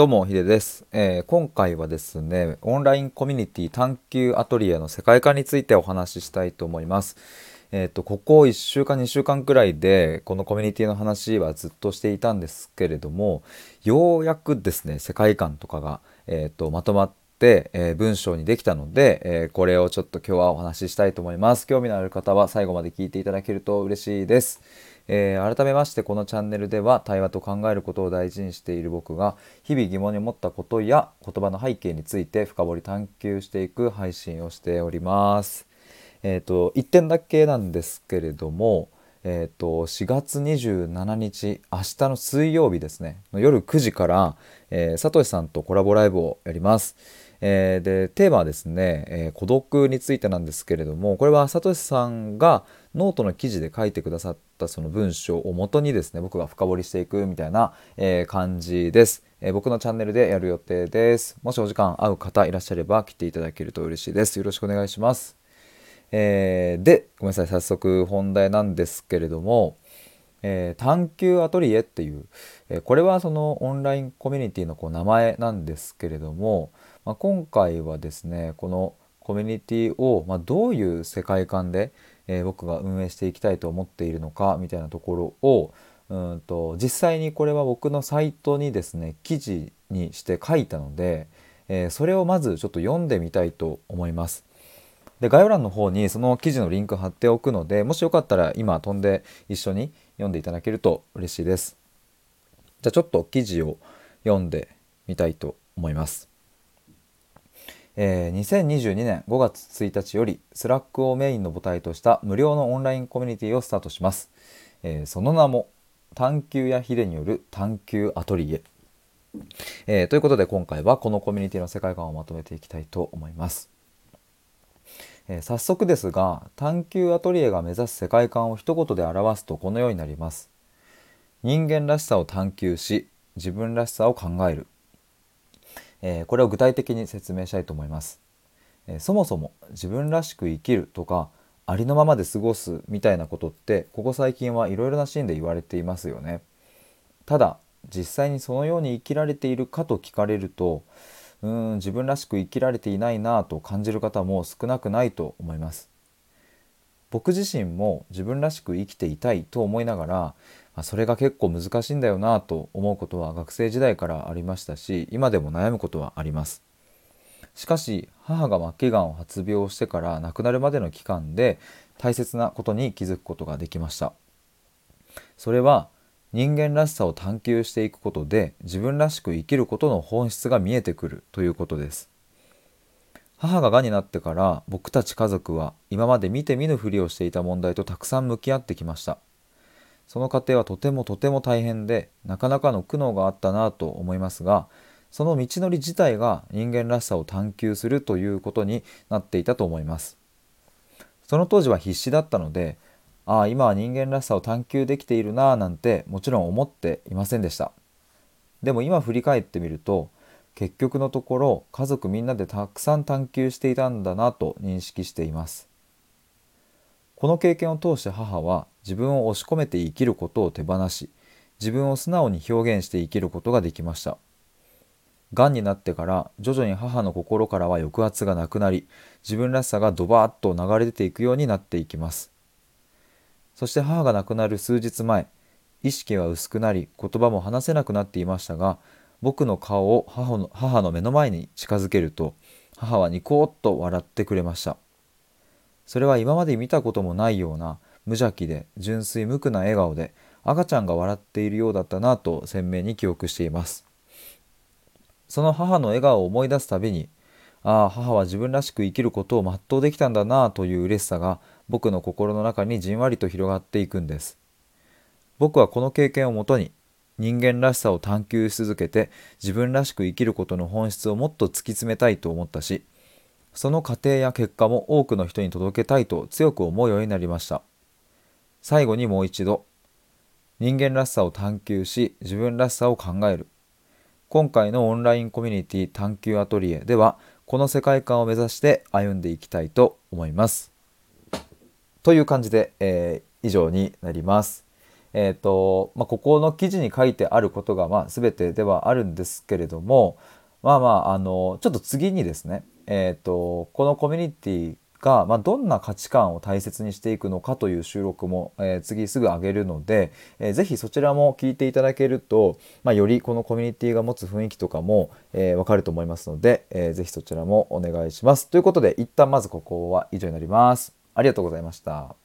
どうも、ヒデです、えー、今回はですね、オンラインコミュニティ探求アトリエの世界観についてお話ししたいと思います。えっ、ー、と、ここ1週間、2週間くらいで、このコミュニティの話はずっとしていたんですけれども、ようやくですね、世界観とかが、えっ、ー、と、まとまって、え文章にできたので、えこれをちょっと今日はお話ししたいと思います。興味のある方は最後まで聞いていただけると嬉しいです。えー、改めましてこのチャンネルでは対話と考えることを大事にしている僕が日々疑問に思ったことや言葉の背景について深掘り探求していく配信をしております。え、ー、と1点だけなんですけれども、えーと、4月27日明日の水曜日ですねの夜9時から、えー、サトシさんとコラボライブをやります。えー、でテーマはですね、えー、孤独についてなんですけれどもこれはサトシさんがノートの記事で書いてくださったその文章をもとにですね僕が深掘りしていくみたいな、えー、感じです、え僕のチャンネルでやる予定です。もしお時間合う方いらっしゃれば来ていただけると嬉しいです。よろしくお願いします。えー、でごめんなさい。早速本題なんですけれども、えー、探求アトリエっていう、えー、これはそのオンラインコミュニティのこう名前なんですけれども、まあ、今回はですねこのコミュニティを、まあ、どういう世界観で、えー、僕が運営していきたいと思っているのかみたいなところをうんと実際にこれは僕のサイトにですね記事にして書いたので、えー、それをまずちょっと読んでみたいと思います。で概要欄の方にその記事のリンク貼っておくのでもしよかったら今飛んで一緒に読んでいただけると嬉しいです。じゃあちょっと記事を読んでみたいと思います。えー、2022年5月1日より Slack をメインの母体とした無料のオンラインコミュニティをスタートします、えー、その名も探究家ヒデによる探究アトリエ。えー、ということで今回はこのコミュニティの世界観をまとめていきたいと思います、え、早速ですが探究アトリエが目指す世界観を一言で表すとこのようになります。人間らしさを探求し自分らしさを考える。え、これを具体的に説明したいと思います、え、そもそも自分らしく生きるとかありのままで過ごすみたいなことってここ最近はいろいろなシーンで言われていますよね。ただ実際にそのように生きられているかと聞かれるとうん自分らしく生きられていないなぁと感じる方も少なくないと思います。僕自身も自分らしく生きていたいと思いながら、それが結構難しいんだよなと思うことは学生時代からありましたし今でも悩むことはあります。しかし母が末期がんを発病してから亡くなるまでの期間で大切なことに気づくことができました。それは人間らしさを探求していくことで自分らしく生きることの本質が見えてくるということです。母ががんになってから僕たち家族は今まで見て見ぬふりをしていた問題とたくさん向き合ってきました。その過程はとてもとても大変でなかなかの苦悩があったなと思いますがその道のり自体が人間らしさを探求するということになっていたと思います。その当時は必死だったのでああ今は人間らしさを探求できているなぁなんてもちろん思っていませんでした。でも今振り返ってみると結局のところ家族みんなでたくさん探求していたんだなと認識しています。この経験を通して母は自分を押し込めて生きることを手放し自分を素直に表現して生きることができました。がんになってから徐々に母の心からは抑圧がなくなり自分らしさがドバーッと流れ出ていくようになっていきます。そして母が亡くなる数日前意識は薄くなり言葉も話せなくなっていましたが僕の顔を母の母の目の前に近づけると母はニコッと笑ってくれました。それは今まで見たこともないような無邪気で純粋無垢な笑顔で赤ちゃんが笑っているようだったなと鮮明に記憶しています。その母の笑顔を思い出すたびにああ母は自分らしく生きることを全うできたんだなという嬉しさが僕の心の中にじんわりと広がっていくんです。僕はこの経験をもとに人間らしさを探求し続けて自分らしく生きることの本質をもっと突き詰めたいと思ったしその過程や結果も多くの人に届けたいと強く思うようになりました。最後にもう一度人間らしさを探求し自分らしさを考える。今回のオンラインコミュニティ探求アトリエではこの世界観を目指して歩んでいきたいと思います。という感じで、えー、以上になります。えーとまあ、ここの記事に書いてあることが、まあ、全てではあるんですけれどもまあまああのちょっと次にですね、えーと、このコミュニティが、まあ、どんな価値観を大切にしていくのかという収録も、えー、次すぐ上げるので、えー、ぜひそちらも聞いていただけると、まあ、よりこのコミュニティが持つ雰囲気とかも、えー、分かると思いますので、えー、ぜひそちらもお願いします。ということで一旦まずここは以上になります。ありがとうございました。